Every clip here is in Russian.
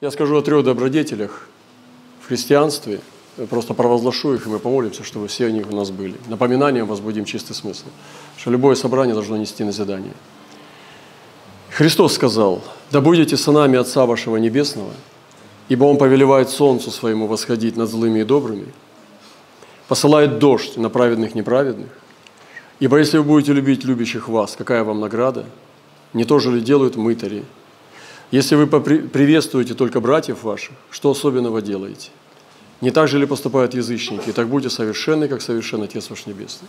Я скажу о трех добродетелях в христианстве, просто провозглашу их, и мы помолимся, чтобы все они у нас были. Напоминанием возбудим чистый смысл, что любое собрание должно нести назидание. Христос сказал, «Да будете сынами Отца вашего Небесного, ибо Он повелевает солнцу своему восходить над злыми и добрыми, посылает дождь на праведных и неправедных. Ибо если вы будете любить любящих вас, какая вам награда? Не то же ли делают мытари? Если вы приветствуете только братьев ваших, что особенного делаете? Не так же ли поступают язычники? Так будьте совершенны, как совершен Отец ваш Небесный.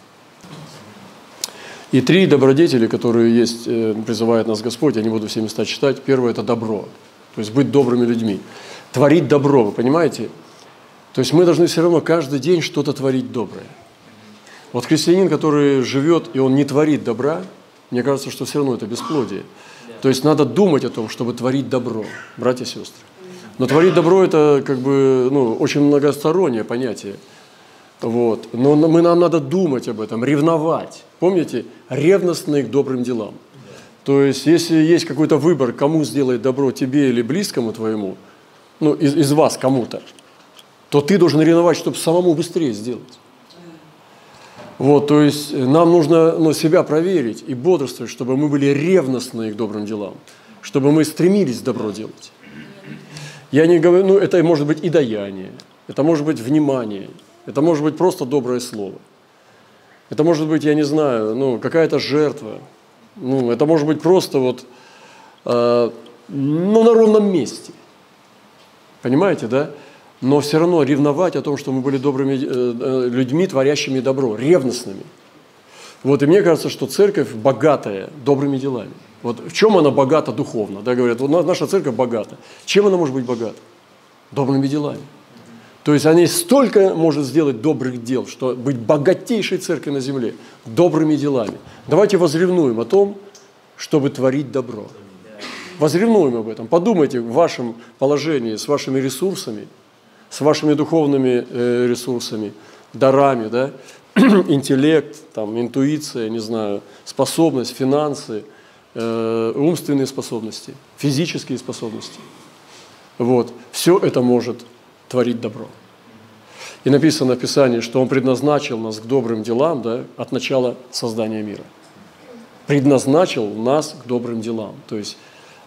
И три добродетели, которые есть, э, призывает нас Господь, я не буду все места читать. Первое – это добро, то есть быть добрыми людьми. Творить добро, вы понимаете? То есть мы должны все равно каждый день что-то творить доброе. Вот христианин, который живет, и он не творит добра, мне кажется, что все равно это бесплодие. То есть надо думать о том, чтобы творить добро, братья и сестры. Но творить добро – это как бы ну, очень многостороннее понятие. Вот. Но мы, нам надо думать об этом, ревновать. Помните? Ревностные к добрым делам. То есть, если есть какой-то выбор, кому сделать добро, тебе или близкому твоему, ну, из, из вас кому-то, то ты должен ревновать, чтобы самому быстрее сделать. Вот, то есть нам нужно ну, себя проверить и бодрствовать, чтобы мы были ревностны к добрым делам, чтобы мы стремились добро делать. Я не говорю, ну это может быть и даяние, это может быть внимание, это может быть просто доброе слово. Это может быть, я не знаю, ну, какая-то жертва. Ну, это может быть просто вот, э, ну, на ровном месте. Понимаете, да? Но все равно ревновать о том, что мы были добрыми э, э, людьми, творящими добро, ревностными. Вот, и мне кажется, что церковь богатая добрыми делами. Вот в чем она богата духовно? Да, говорят, вот наша церковь богата. Чем она может быть богата? Добрыми делами. То есть они столько может сделать добрых дел, что быть богатейшей церковью на земле добрыми делами. Давайте возревнуем о том, чтобы творить добро. Возревнуем об этом. Подумайте в вашем положении, с вашими ресурсами – с вашими духовными э, ресурсами, дарами, да, интеллект, там, интуиция, не знаю, способность, финансы, э, умственные способности, физические способности. Вот. Все это может творить добро. И написано в Писании, что Он предназначил нас к добрым делам да, от начала создания мира. Предназначил нас к добрым делам. То есть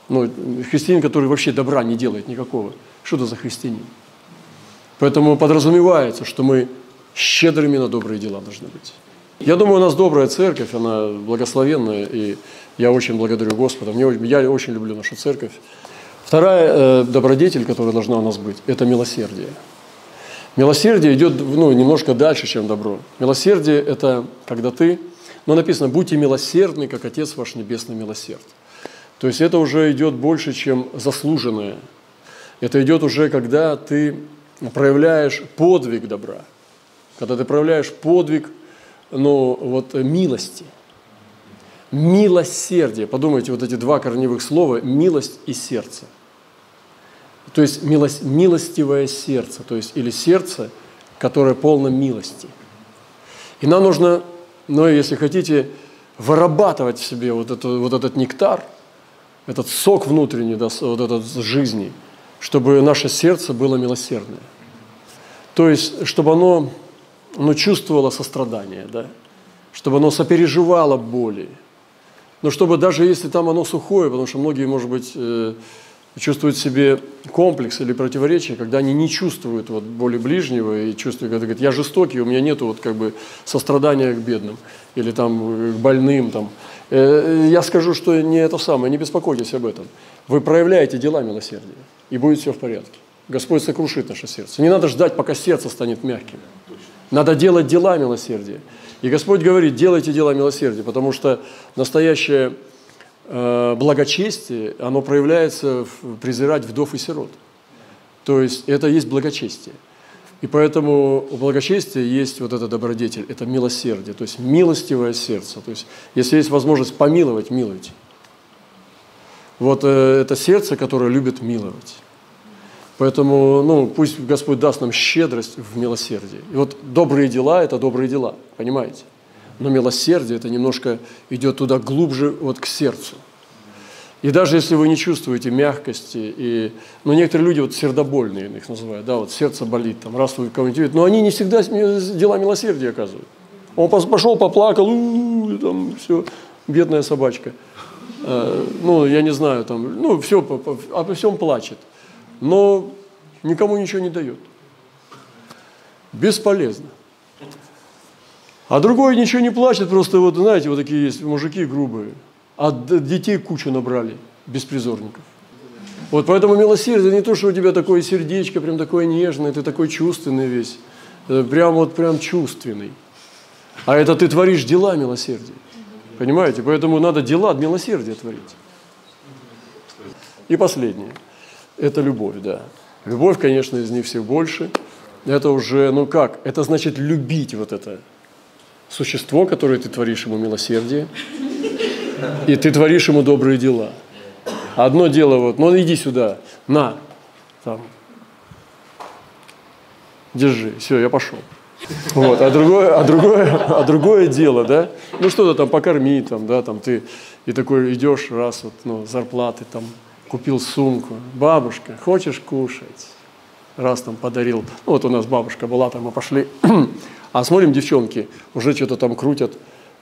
ну, христианин, который вообще добра не делает никакого, что это за христианин? Поэтому подразумевается, что мы щедрыми на добрые дела должны быть. Я думаю, у нас добрая церковь, она благословенная, и я очень благодарю Господа. Мне, я очень люблю нашу церковь. Вторая э, добродетель, которая должна у нас быть, это милосердие. Милосердие идет ну, немножко дальше, чем добро. Милосердие – это когда ты, ну, написано, будьте милосердны, как Отец ваш Небесный милосерд. То есть это уже идет больше, чем заслуженное. Это идет уже, когда ты проявляешь подвиг добра, когда ты проявляешь подвиг ну, вот, милости, милосердие. Подумайте, вот эти два корневых слова – милость и сердце. То есть милость, милостивое сердце, то есть или сердце, которое полно милости. И нам нужно, ну, если хотите, вырабатывать в себе вот, это, вот этот нектар, этот сок внутренний, да, вот этот жизни, чтобы наше сердце было милосердное. То есть, чтобы оно ну, чувствовало сострадание, да? чтобы оно сопереживало боли. Но чтобы даже если там оно сухое, потому что многие, может быть, э, чувствуют себе комплекс или противоречие, когда они не чувствуют вот боли ближнего и чувствуют, когда говорят, я жестокий, у меня нет вот как бы сострадания к бедным или там э, к больным. Там. Э, я скажу, что не это самое, не беспокойтесь об этом. Вы проявляете дела милосердия, и будет все в порядке. Господь сокрушит наше сердце. Не надо ждать, пока сердце станет мягким. Надо делать дела милосердия. И Господь говорит, делайте дела милосердия, потому что настоящее э, благочестие, оно проявляется в презирать вдов и сирот. То есть это есть благочестие. И поэтому у благочестия есть вот это добродетель, это милосердие, то есть милостивое сердце. То есть если есть возможность помиловать, милуйте. Вот э, это сердце, которое любит миловать. Поэтому, ну, пусть Господь даст нам щедрость в милосердии. И вот добрые дела – это добрые дела, понимаете? Но милосердие – это немножко идет туда глубже, вот к сердцу. И даже если вы не чувствуете мягкости, и, ну, некоторые люди вот сердобольные их называют, да, вот сердце болит, там, раз вы кого-нибудь но они не всегда дела милосердия оказывают. Он пошел, поплакал, у-у-у, там, все, бедная собачка. Э, ну, я не знаю, там, ну, все, обо всем плачет. Но никому ничего не дает. Бесполезно. А другой ничего не плачет, просто вот, знаете, вот такие есть мужики грубые – а детей кучу набрали, беспризорников. Вот поэтому милосердие не то, что у тебя такое сердечко, прям такое нежное, ты такой чувственный весь, прям вот прям чувственный. А это ты творишь дела милосердия. Понимаете? Поэтому надо дела от милосердия творить. И последнее. Это любовь, да. Любовь, конечно, из них всех больше. Это уже, ну как? Это значит любить вот это существо, которое ты творишь ему милосердие и ты творишь ему добрые дела. Одно дело вот, ну иди сюда, на, там, держи, все, я пошел. Вот, а другое, а другое, а другое дело, да, ну что-то там покорми, там, да, там ты и такой идешь раз вот, ну, зарплаты там, купил сумку, бабушка, хочешь кушать? Раз там подарил, ну вот у нас бабушка была, там мы пошли, а смотрим девчонки, уже что-то там крутят,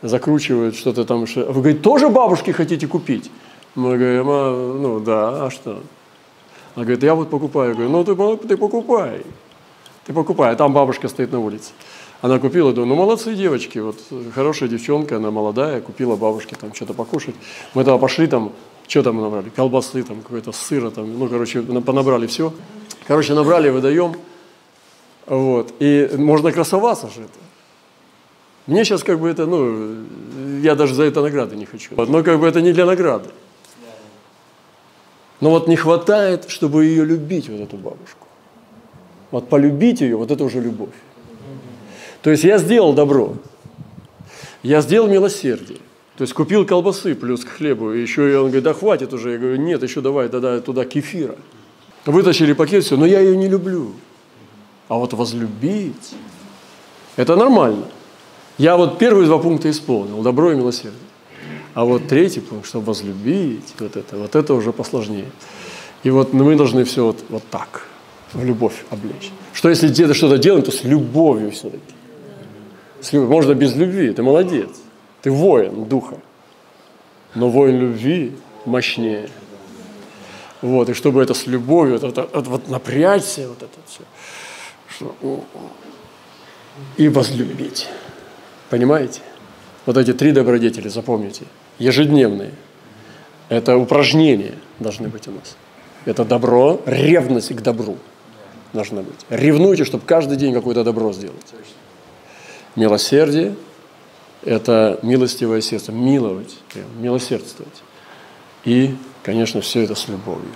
закручивают что-то там. Вы говорите, тоже бабушки хотите купить? Мы говорим, а, ну да, а что? Она говорит, я вот покупаю. Я говорю, ну ты, ты покупай. Ты покупай. А там бабушка стоит на улице. Она купила, думаю, ну молодцы девочки, вот хорошая девчонка, она молодая, купила бабушке там что-то покушать. Мы тогда пошли там, что там набрали, колбасы, там какой-то сыра, там, ну, короче, понабрали все. Короче, набрали, выдаем, вот, и можно красоваться же это. Мне сейчас как бы это, ну, я даже за это награды не хочу. Но как бы это не для награды. Но вот не хватает, чтобы ее любить, вот эту бабушку. Вот полюбить ее, вот это уже любовь. То есть я сделал добро. Я сделал милосердие. То есть купил колбасы плюс к хлебу. И еще и он говорит, да хватит уже. Я говорю, нет, еще давай тогда туда кефира. Вытащили пакет, все, но я ее не люблю. А вот возлюбить, это нормально. Я вот первые два пункта исполнил, добро и милосердие. А вот третий пункт, чтобы возлюбить, вот это, вот это уже посложнее. И вот мы должны все вот, вот так, в любовь облечь. Что если где-то что-то делаем, то с любовью все-таки. Можно без любви, ты молодец. Ты воин духа. Но воин любви мощнее. Вот, и чтобы это с любовью, вот, вот, вот, вот напрячься, вот это все, что, и возлюбить. Понимаете? Вот эти три добродетели, запомните, ежедневные. Это упражнения должны быть у нас. Это добро, ревность к добру должна быть. Ревнуйте, чтобы каждый день какое-то добро сделать. Милосердие – это милостивое сердце, миловать, милосердствовать. И, конечно, все это с любовью.